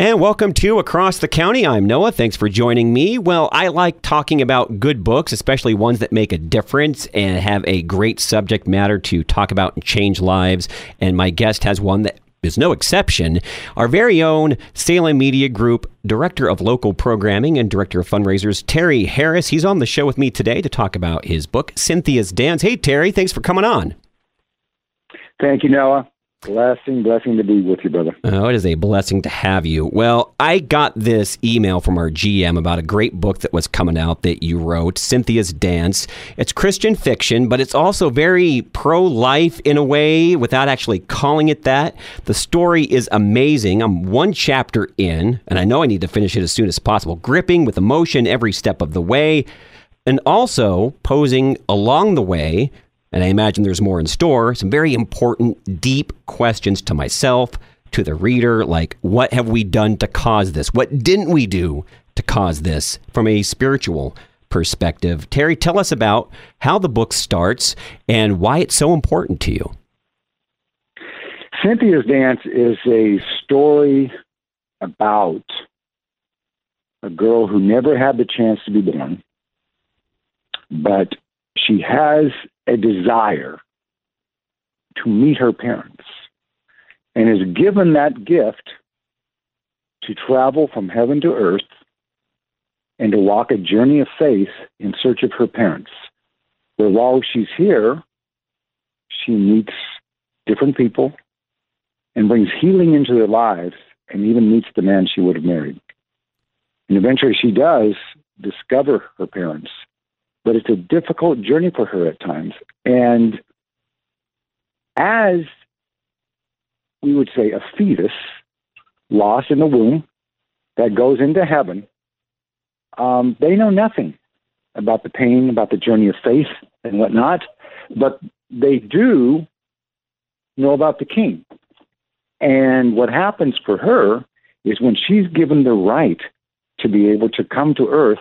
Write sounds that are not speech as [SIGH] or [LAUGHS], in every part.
And welcome to Across the County. I'm Noah. Thanks for joining me. Well, I like talking about good books, especially ones that make a difference and have a great subject matter to talk about and change lives. And my guest has one that is no exception. Our very own Salem Media Group Director of Local Programming and Director of Fundraisers, Terry Harris. He's on the show with me today to talk about his book, Cynthia's Dance. Hey, Terry, thanks for coming on. Thank you, Noah. Blessing, blessing to be with you, brother. Oh, it is a blessing to have you. Well, I got this email from our GM about a great book that was coming out that you wrote, Cynthia's Dance. It's Christian fiction, but it's also very pro life in a way without actually calling it that. The story is amazing. I'm one chapter in, and I know I need to finish it as soon as possible, gripping with emotion every step of the way, and also posing along the way and I imagine there's more in store, some very important, deep questions to myself, to the reader, like what have we done to cause this? What didn't we do to cause this from a spiritual perspective? Terry, tell us about how the book starts and why it's so important to you. Cynthia's Dance is a story about a girl who never had the chance to be born, but she has a desire to meet her parents and is given that gift to travel from heaven to earth and to walk a journey of faith in search of her parents. Where while she's here, she meets different people and brings healing into their lives and even meets the man she would have married. And eventually she does discover her parents but it's a difficult journey for her at times. And as we would say, a fetus lost in the womb that goes into heaven, um, they know nothing about the pain, about the journey of faith and whatnot, but they do know about the king. And what happens for her is when she's given the right to be able to come to earth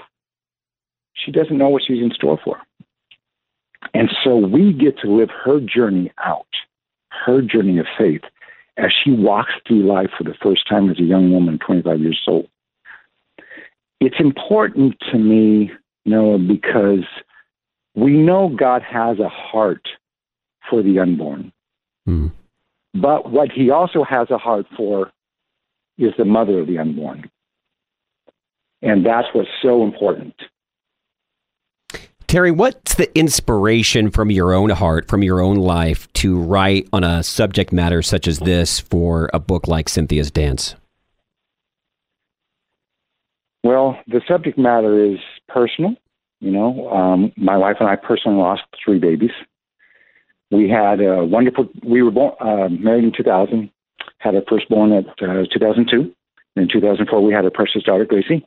she doesn't know what she's in store for. And so we get to live her journey out, her journey of faith, as she walks through life for the first time as a young woman, 25 years old. It's important to me, Noah, because we know God has a heart for the unborn. Mm. But what he also has a heart for is the mother of the unborn. And that's what's so important. Terry, what's the inspiration from your own heart, from your own life, to write on a subject matter such as this for a book like Cynthia's Dance? Well, the subject matter is personal. You know, um, my wife and I personally lost three babies. We had a wonderful. We were born, uh, married in 2000. Had our firstborn at uh, 2002. In 2004, we had our precious daughter Gracie.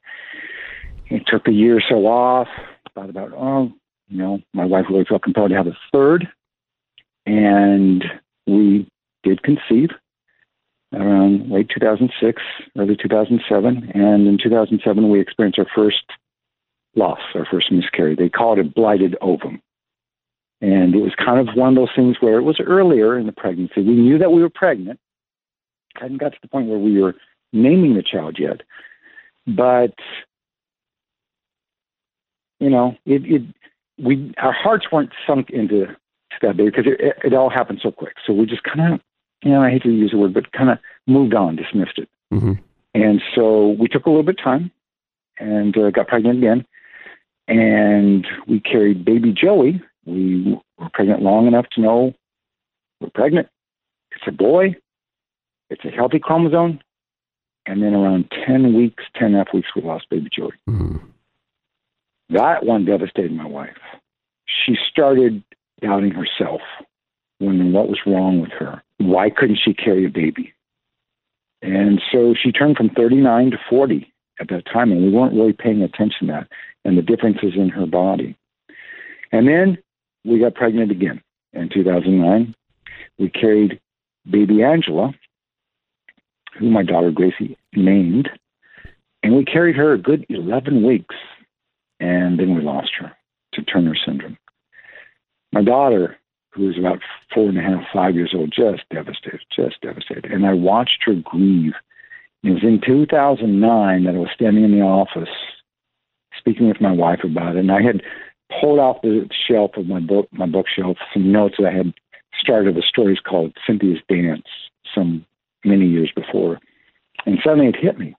It took a year or so off thought about, oh, you know, my wife really felt compelled to have a third. And we did conceive around late 2006, early 2007. And in 2007, we experienced our first loss, our first miscarriage. They called it a blighted ovum. And it was kind of one of those things where it was earlier in the pregnancy. We knew that we were pregnant. Hadn't got to the point where we were naming the child yet. But you know, it, it we our hearts weren't sunk into that baby because it, it, it all happened so quick. So we just kind of, you know, I hate to use the word, but kind of moved on, dismissed it. Mm-hmm. And so we took a little bit of time and uh, got pregnant again. And we carried baby Joey. We were pregnant long enough to know we're pregnant. It's a boy. It's a healthy chromosome. And then around 10 weeks, 10 and a half weeks, we lost baby Joey. Mm-hmm. That one devastated my wife. She started doubting herself, wondering what was wrong with her. Why couldn't she carry a baby? And so she turned from 39 to 40 at that time, and we weren't really paying attention to that and the differences in her body. And then we got pregnant again in 2009. We carried baby Angela, who my daughter Gracie named, and we carried her a good 11 weeks and then we lost her to Turner syndrome. My daughter, who was about four and a half, five years old, just devastated, just devastated. And I watched her grieve It was in 2009 that I was standing in the office speaking with my wife about it, and I had pulled off the shelf of my book, my bookshelf, some notes that I had started the stories called Cynthia's Dance some many years before, and suddenly it hit me.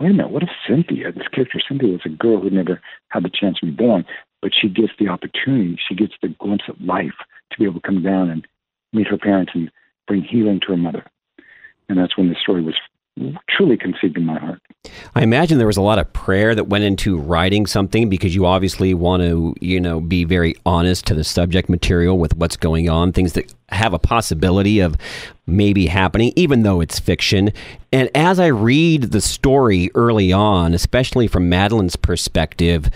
Wait a minute, what if Cynthia, this character Cynthia, was a girl who never had the chance to be born, but she gets the opportunity, she gets the glimpse of life to be able to come down and meet her parents and bring healing to her mother. And that's when the story was truly conceived in my heart. I imagine there was a lot of prayer that went into writing something because you obviously want to, you know, be very honest to the subject material with what's going on, things that have a possibility of maybe happening, even though it's fiction. And as I read the story early on, especially from Madeline's perspective,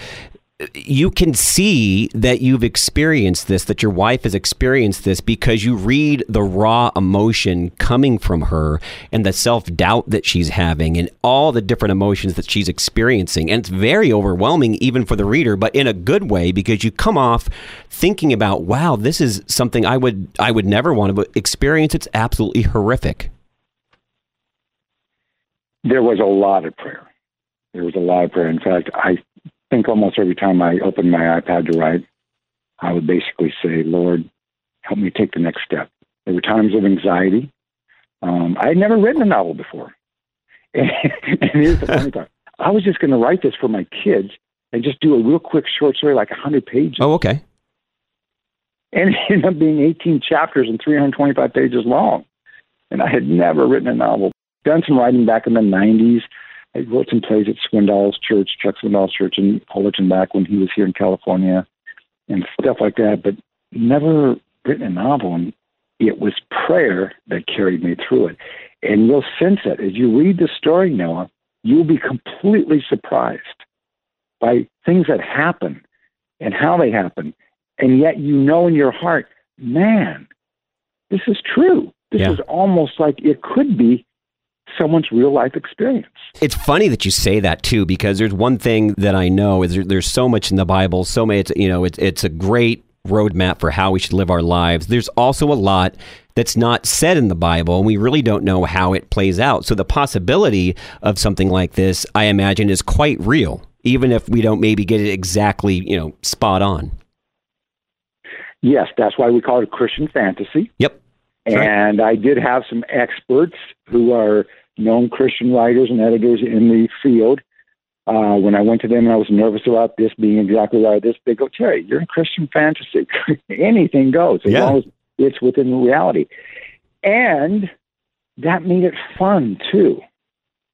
you can see that you've experienced this, that your wife has experienced this because you read the raw emotion coming from her and the self doubt that she's having and all the different emotions that she's experiencing. And it's very overwhelming, even for the reader, but in a good way because you come off thinking about, wow, this is something I would I would never want to experience. It's absolutely horrific. There was a lot of prayer. There was a lot of prayer. In fact, I think almost every time I opened my iPad to write, I would basically say, Lord, help me take the next step. There were times of anxiety. Um, I had never written a novel before. And, [LAUGHS] and here's the funny part. I was just going to write this for my kids and just do a real quick short story, like 100 pages. Oh, okay. And it ended up being 18 chapters and 325 pages long. And I had never written a novel. Done some writing back in the 90s. I wrote some plays at Swindoll's Church, Chuck Swindoll's Church in Fullerton back when he was here in California and stuff like that, but never written a novel. And it was prayer that carried me through it. And you'll sense that as you read the story, Noah, you'll be completely surprised by things that happen and how they happen. And yet you know in your heart, man, this is true. This yeah. is almost like it could be someone's real life experience. It's funny that you say that too, because there's one thing that I know is there, there's so much in the Bible, so many. It's you know, it's it's a great roadmap for how we should live our lives. There's also a lot that's not said in the Bible, and we really don't know how it plays out. So the possibility of something like this, I imagine, is quite real, even if we don't maybe get it exactly, you know, spot on. Yes, that's why we call it Christian fantasy. Yep. And I did have some experts who are known Christian writers and editors in the field. Uh, when I went to them and I was nervous about this being exactly like this, they go, Terry, you're in Christian fantasy. [LAUGHS] Anything goes as yeah. long as it's within reality. And that made it fun too.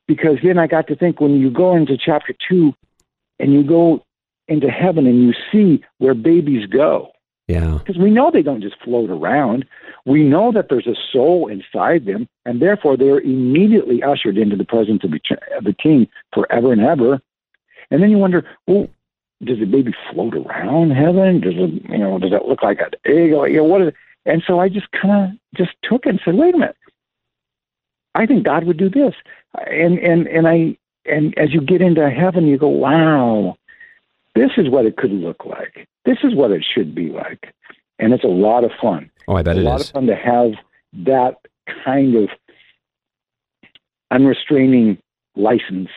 Because then I got to think when you go into chapter two and you go into heaven and you see where babies go. Yeah. Because we know they don't just float around. We know that there's a soul inside them, and therefore they are immediately ushered into the presence of the, of the king forever and ever. And then you wonder, well, does the baby float around heaven? Does it, you know, does it look like an egg? You know, what is it? And so I just kind of just took it and said, wait a minute. I think God would do this. And, and, and I, and as you get into heaven, you go, wow, this is what it could look like. This is what it should be like. And it's a lot of fun. Oh, I bet it's it a lot is. of fun to have that kind of unrestraining license.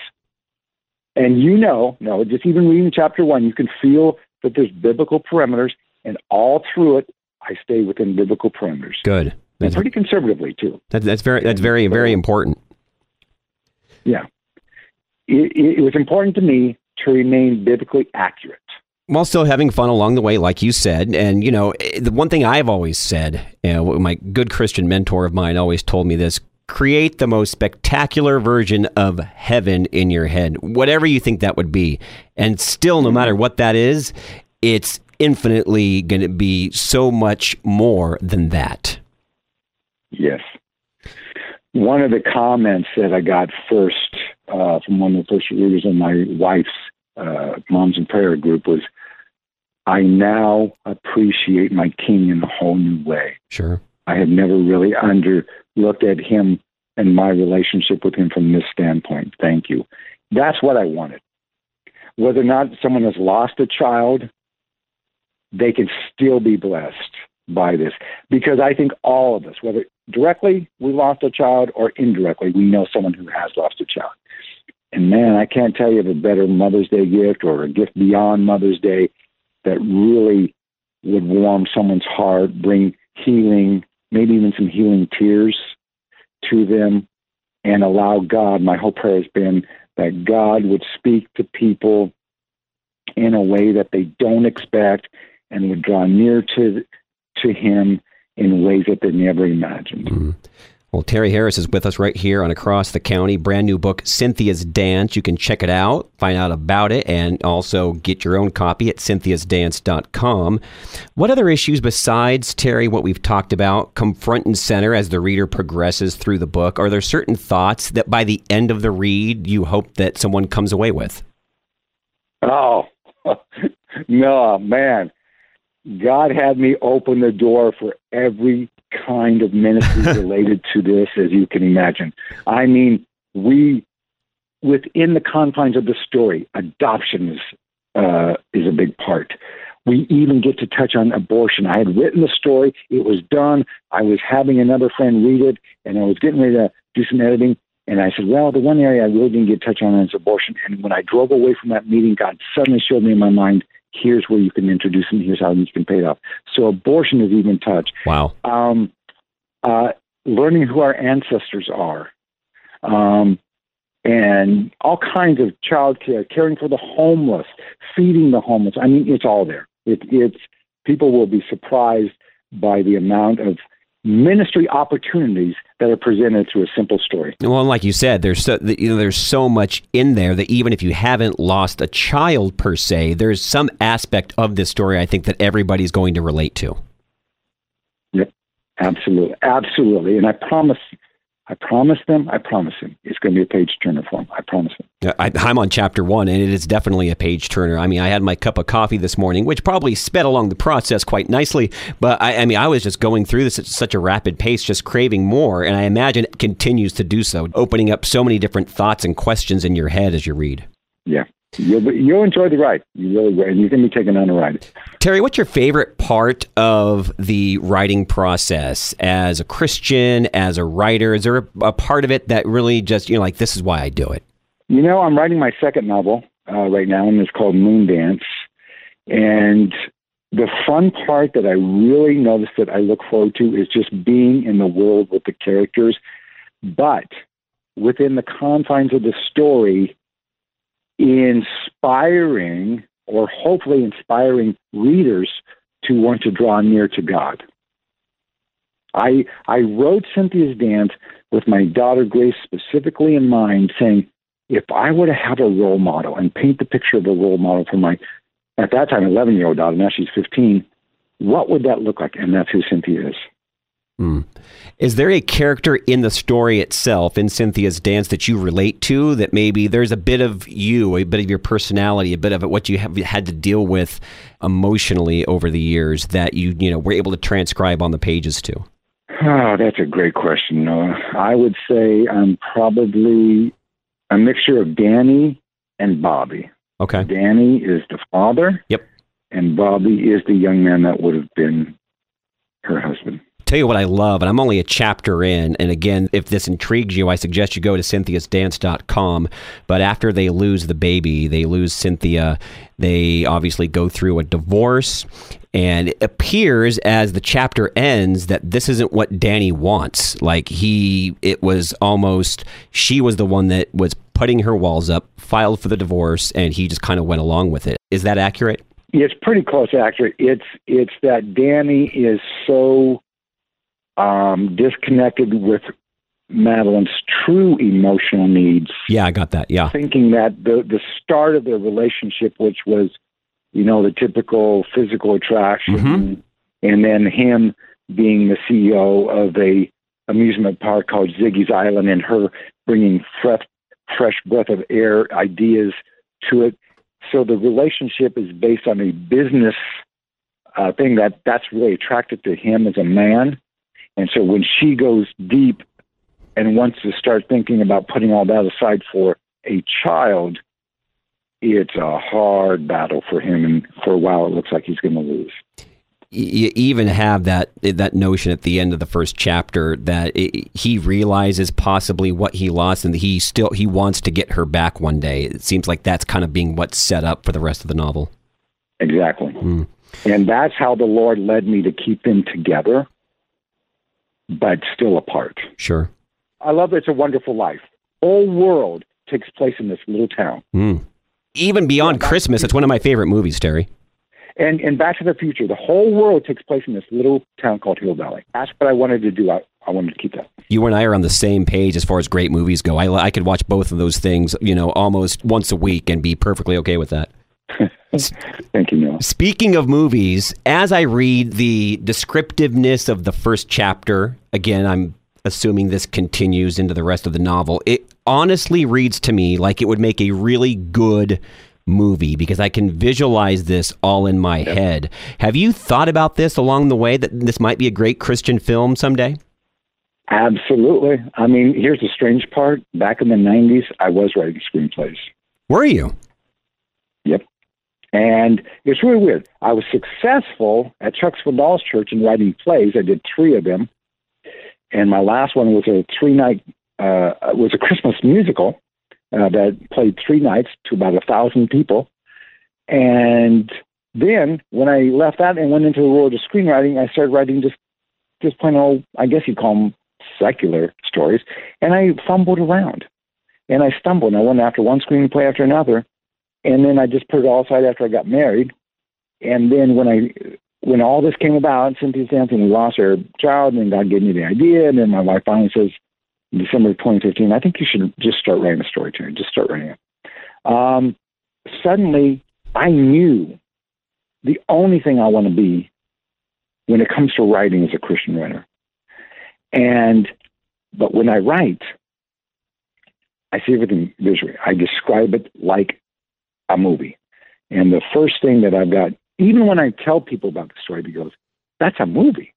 And you know, no, just even reading chapter one, you can feel that there's biblical parameters, and all through it, I stay within biblical parameters. Good. That's and pretty conservatively too. That, that's very that's very very important. Yeah, it, it was important to me to remain biblically accurate while still having fun along the way, like you said. And, you know, the one thing I've always said, you know, my good Christian mentor of mine always told me this create the most spectacular version of heaven in your head, whatever you think that would be. And still, no matter what that is, it's infinitely going to be so much more than that. Yes. One of the comments that I got first uh, from one of the first readers in my wife's uh, Moms in Prayer group was I now appreciate my king in a whole new way. Sure. I had never really under looked at him and my relationship with him from this standpoint. Thank you. That's what I wanted. Whether or not someone has lost a child, they can still be blessed by this. Because I think all of us, whether directly we lost a child or indirectly we know someone who has lost a child. And man, I can't tell you of a better Mother's Day gift or a gift beyond Mother's Day that really would warm someone's heart, bring healing, maybe even some healing tears to them, and allow God. My whole prayer has been that God would speak to people in a way that they don't expect and would draw near to to Him in ways that they never imagined. Mm-hmm. Well, Terry Harris is with us right here on Across the County. Brand new book, Cynthia's Dance. You can check it out, find out about it, and also get your own copy at cynthiasdance.com. What other issues besides, Terry, what we've talked about, come front and center as the reader progresses through the book? Are there certain thoughts that by the end of the read you hope that someone comes away with? Oh, [LAUGHS] no, man. God had me open the door for every kind of ministry [LAUGHS] related to this, as you can imagine. I mean, we, within the confines of the story, adoption is, uh, is a big part. We even get to touch on abortion. I had written the story, it was done. I was having another friend read it, and I was getting ready to do some editing. And I said, well, the one area I really didn't get touch on is abortion. And when I drove away from that meeting, God suddenly showed me in my mind here's where you can introduce them, here's how you can pay it off. So abortion is even touched. Wow. Um, uh, learning who our ancestors are, um, and all kinds of child care, caring for the homeless, feeding the homeless. I mean, it's all there. It, it's people will be surprised by the amount of ministry opportunities that are presented through a simple story. Well, like you said, there's so, you know there's so much in there that even if you haven't lost a child per se, there's some aspect of this story I think that everybody's going to relate to. Yep, absolutely, absolutely, and I promise I promise them, I promise him, it's going to be a page turner for him. I promise him. Yeah, I, am on chapter one, and it is definitely a page turner. I mean, I had my cup of coffee this morning, which probably sped along the process quite nicely. But I, I mean, I was just going through this at such a rapid pace, just craving more. And I imagine it continues to do so, opening up so many different thoughts and questions in your head as you read. Yeah. You'll, you'll enjoy the ride. You really will. And you're going to be taken on a ride. Terry, what's your favorite part of the writing process as a Christian, as a writer? Is there a, a part of it that really just, you know, like, this is why I do it? You know, I'm writing my second novel uh, right now, and it's called Moon Dance. And the fun part that I really notice that I look forward to is just being in the world with the characters. But within the confines of the story, inspiring or hopefully inspiring readers to want to draw near to God. I I wrote Cynthia's Dance with my daughter Grace specifically in mind, saying if I were to have a role model and paint the picture of a role model for my at that time 11 year old daughter, now she's 15, what would that look like? And that's who Cynthia is. Hmm. Is there a character in the story itself, in Cynthia's dance, that you relate to? That maybe there's a bit of you, a bit of your personality, a bit of what you have had to deal with emotionally over the years that you you know were able to transcribe on the pages to? Oh, that's a great question, Noah. I would say I'm probably a mixture of Danny and Bobby. Okay. Danny is the father. Yep. And Bobby is the young man that would have been her husband. Tell you what I love, and I'm only a chapter in. And again, if this intrigues you, I suggest you go to cynthiasdance.com. But after they lose the baby, they lose Cynthia. They obviously go through a divorce. And it appears as the chapter ends that this isn't what Danny wants. Like he, it was almost, she was the one that was putting her walls up, filed for the divorce, and he just kind of went along with it. Is that accurate? It's pretty close accurate. It's it's that Danny is so um, disconnected with Madeline's true emotional needs. Yeah, I got that. Yeah. Thinking that the the start of their relationship, which was, you know, the typical physical attraction, mm-hmm. and then him being the CEO of a amusement park called Ziggy's Island, and her bringing fresh fresh breath of air ideas to it. So the relationship is based on a business uh, thing that that's really attractive to him as a man and so when she goes deep and wants to start thinking about putting all that aside for a child, it's a hard battle for him. And for a while, it looks like he's going to lose. you even have that that notion at the end of the first chapter that it, he realizes possibly what he lost and he still he wants to get her back one day. It seems like that's kind of being what's set up for the rest of the novel. Exactly. Mm. And that's how the Lord led me to keep them together, but still apart. Sure. I love It's a Wonderful Life. Whole world takes place in this little town. Mm. Even beyond yeah, Christmas, it's one of my favorite movies, Terry. And and Back to the Future, the whole world takes place in this little town called Hill Valley. That's what I wanted to do. I, I wanted to keep that. You and I are on the same page as far as great movies go. I, I could watch both of those things, you know, almost once a week and be perfectly okay with that. Thank you, Neil. Speaking of movies, as I read the descriptiveness of the first chapter, again, I'm assuming this continues into the rest of the novel. It honestly reads to me like it would make a really good movie because I can visualize this all in my yep. head. Have you thought about this along the way that this might be a great Christian film someday? Absolutely. I mean, here's the strange part. Back in the 90s, I was writing screenplays. Were you? And it's really weird. I was successful at Chuck Swindoll's church in writing plays. I did three of them. And my last one was a three night, uh, was a Christmas musical uh, that played three nights to about a thousand people. And then when I left that and went into the world of screenwriting, I started writing just just plain old, I guess you'd call them secular stories. And I fumbled around and I stumbled. And I went after one screenplay after another. And then I just put it all aside after I got married. And then when I when all this came about, Cynthia's dancing, we lost our child, and God gave me the idea. And then my wife finally says, in December of 2015, I think you should just start writing a story, Terry. Just start writing it. Um, suddenly, I knew the only thing I want to be when it comes to writing is a Christian writer. And, but when I write, I see everything visually. I describe it like a movie. And the first thing that I've got, even when I tell people about the story, he goes, that's a movie.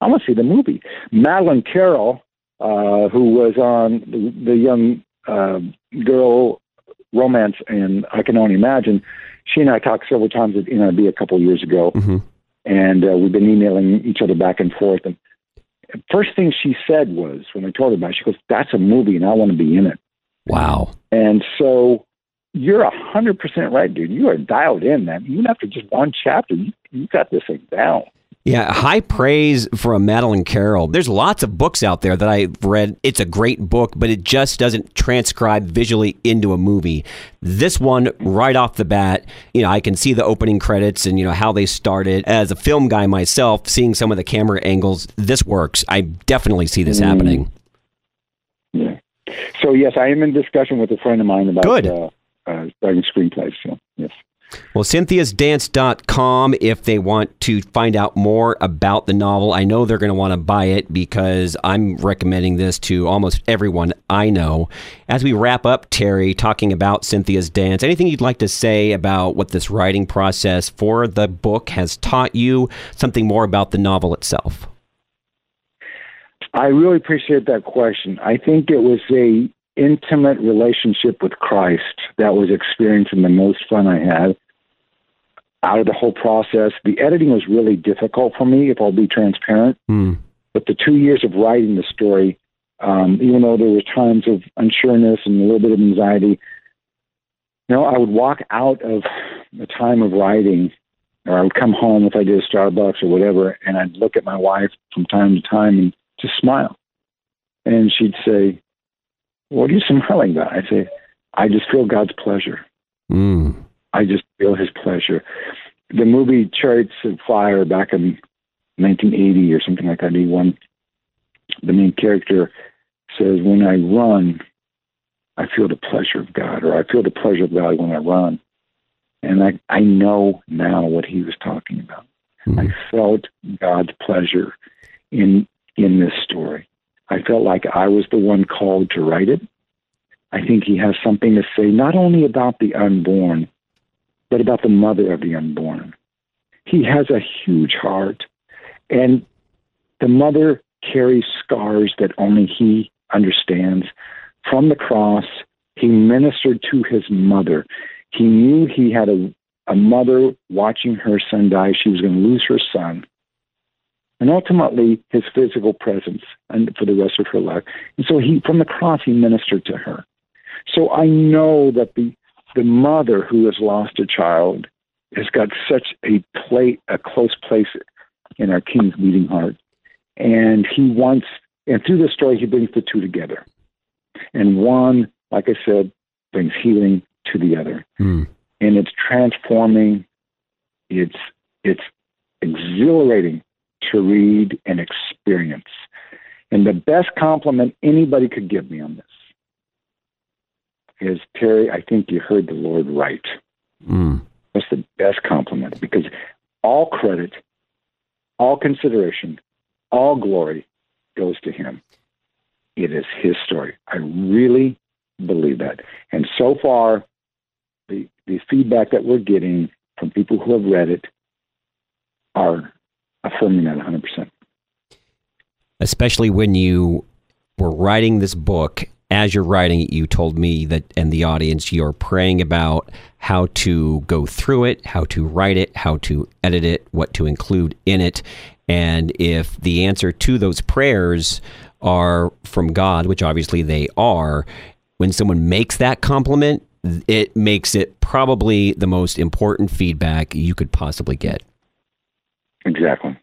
I want to see the movie. Madeline Carroll uh, who was on the, the young uh, girl romance, and I can only imagine. She and I talked several times at NRB a couple of years ago, mm-hmm. and uh, we've been emailing each other back and forth. And first thing she said was, when I told her about it, she goes, "That's a movie, and I want to be in it." Wow! And so you're a hundred percent right, dude. You are dialed in, man. Even after just one chapter, you, you got this thing down. Yeah, high praise from Madeline Carroll. There's lots of books out there that I've read. It's a great book, but it just doesn't transcribe visually into a movie. This one, right off the bat, you know, I can see the opening credits and, you know, how they started. As a film guy myself, seeing some of the camera angles, this works. I definitely see this mm. happening. Yeah. So, yes, I am in discussion with a friend of mine about Good. Uh, uh, starting screenplays. So, yes. Well, cynthiasdance.com if they want to find out more about the novel. I know they're going to want to buy it because I'm recommending this to almost everyone I know. As we wrap up, Terry, talking about Cynthia's Dance, anything you'd like to say about what this writing process for the book has taught you, something more about the novel itself? I really appreciate that question. I think it was a intimate relationship with Christ that was experiencing the most fun I had out of the whole process. The editing was really difficult for me, if I'll be transparent. Mm. But the two years of writing the story, um, even though there were times of unsureness and a little bit of anxiety, you know, I would walk out of the time of writing, or I would come home if I did a Starbucks or whatever, and I'd look at my wife from time to time and just smile. And she'd say, what are you smiling about? I say, I just feel God's pleasure. Mm. I just feel His pleasure. The movie Chariots of Fire back in 1980 or something like that, 81, the main character says, When I run, I feel the pleasure of God, or I feel the pleasure of God when I run. And I, I know now what he was talking about. Mm. I felt God's pleasure in in this story. I felt like I was the one called to write it. I think he has something to say not only about the unborn, but about the mother of the unborn. He has a huge heart, and the mother carries scars that only he understands. From the cross, he ministered to his mother. He knew he had a, a mother watching her son die. She was going to lose her son. And ultimately, his physical presence and for the rest of her life. And so he, from the cross, he ministered to her. So I know that the, the mother who has lost a child has got such a play, a close place in our King's beating heart. And he wants, and through this story, he brings the two together. And one, like I said, brings healing to the other. Mm. And it's transforming, it's, it's exhilarating to read and experience. And the best compliment anybody could give me on this is Terry, I think you heard the Lord right. Mm. That's the best compliment because all credit, all consideration, all glory goes to Him. It is His story. I really believe that. And so far, the, the feedback that we're getting from people who have read it are affirming that 100%. Especially when you were writing this book, as you're writing it, you told me that, and the audience, you're praying about how to go through it, how to write it, how to edit it, what to include in it. And if the answer to those prayers are from God, which obviously they are, when someone makes that compliment, it makes it probably the most important feedback you could possibly get. Exactly.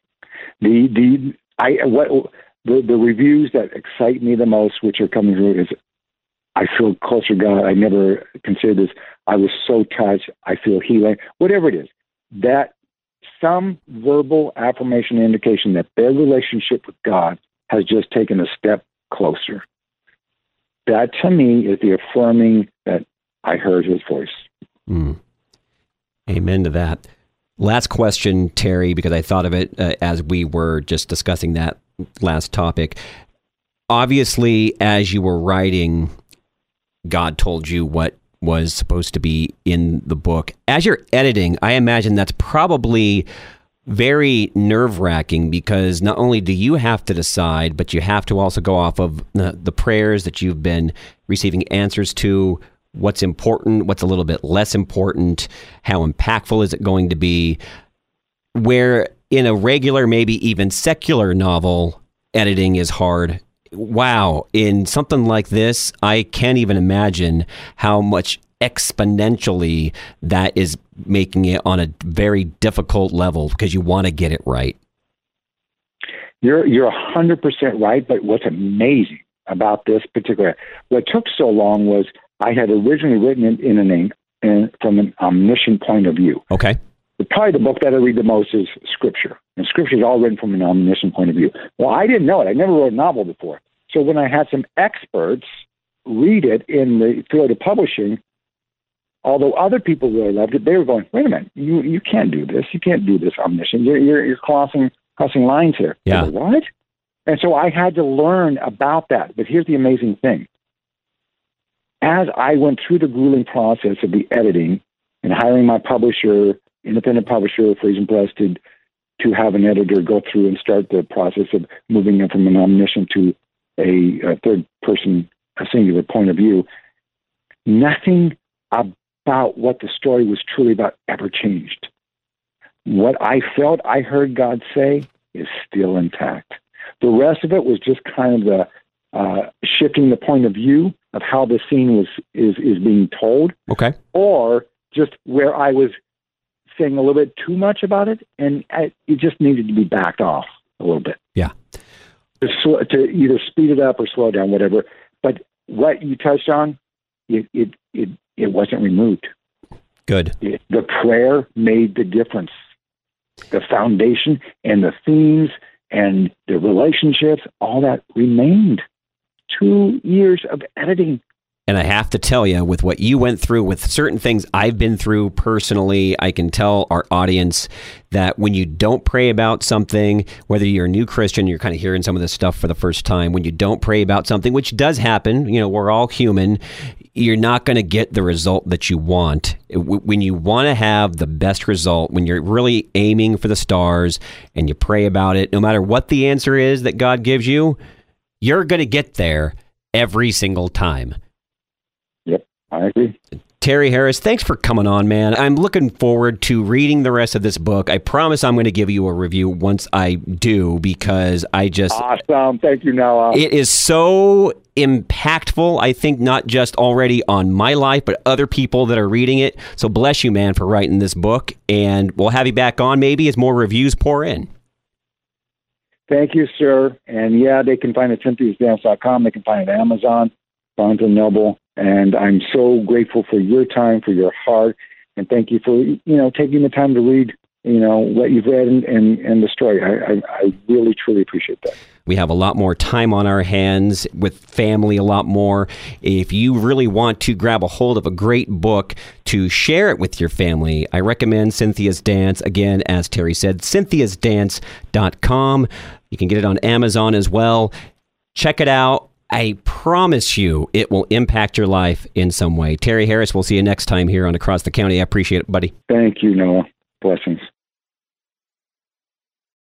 The the I what the the reviews that excite me the most, which are coming through, is I feel closer to God. I never considered this. I was so touched. I feel healing. Whatever it is, that some verbal affirmation indication that their relationship with God has just taken a step closer. That to me is the affirming that I heard His voice. Mm. Amen to that. Last question, Terry, because I thought of it uh, as we were just discussing that last topic. Obviously, as you were writing, God told you what was supposed to be in the book. As you're editing, I imagine that's probably very nerve wracking because not only do you have to decide, but you have to also go off of the, the prayers that you've been receiving answers to what's important, what's a little bit less important, how impactful is it going to be. Where in a regular, maybe even secular novel, editing is hard. Wow, in something like this, I can't even imagine how much exponentially that is making it on a very difficult level because you want to get it right. You're you're hundred percent right, but what's amazing about this particular what took so long was I had originally written it in an ink and from an omniscient point of view. Okay. But probably the book that I read the most is Scripture, and Scripture is all written from an omniscient point of view. Well, I didn't know it. I never wrote a novel before. So when I had some experts read it in the field of publishing, although other people really loved it, they were going, "Wait a minute, you you can't do this. You can't do this omniscient. You're you're, you're crossing crossing lines here." Yeah. what? And so I had to learn about that. But here's the amazing thing: as I went through the grueling process of the editing and hiring my publisher, independent publisher, Friesen Press, to, to have an editor go through and start the process of moving them from an omniscient to a, a third person, a singular point of view, nothing about what the story was truly about ever changed. What I felt I heard God say is still intact. The rest of it was just kind of the uh, shifting the point of view of how the scene was is is being told, Okay. or just where I was saying a little bit too much about it, and I, it just needed to be backed off a little bit. Yeah. To, slow, to either speed it up or slow down, whatever. But what you touched on, it it it, it wasn't removed. Good. It, the prayer made the difference. The foundation and the themes and the relationships, all that remained. Two years of editing. And I have to tell you, with what you went through, with certain things I've been through personally, I can tell our audience that when you don't pray about something, whether you're a new Christian, you're kind of hearing some of this stuff for the first time, when you don't pray about something, which does happen, you know, we're all human, you're not going to get the result that you want. When you want to have the best result, when you're really aiming for the stars and you pray about it, no matter what the answer is that God gives you, you're going to get there every single time. Yep, I agree. Terry Harris, thanks for coming on, man. I'm looking forward to reading the rest of this book. I promise I'm going to give you a review once I do because I just. Awesome. Thank you, Noah. It is so impactful, I think, not just already on my life, but other people that are reading it. So bless you, man, for writing this book. And we'll have you back on maybe as more reviews pour in. Thank you, sir. And yeah, they can find it at cynthiasdance.com. They can find it at Amazon, Barnes and Noble. And I'm so grateful for your time, for your heart, and thank you for you know taking the time to read you know what you've read and, and, and the story. I, I, I really truly appreciate that. We have a lot more time on our hands with family, a lot more. If you really want to grab a hold of a great book to share it with your family, I recommend Cynthia's Dance. Again, as Terry said, cynthiasdance.com. You can get it on Amazon as well. Check it out. I promise you it will impact your life in some way. Terry Harris, we'll see you next time here on Across the County. I appreciate it, buddy. Thank you, Noah. Blessings.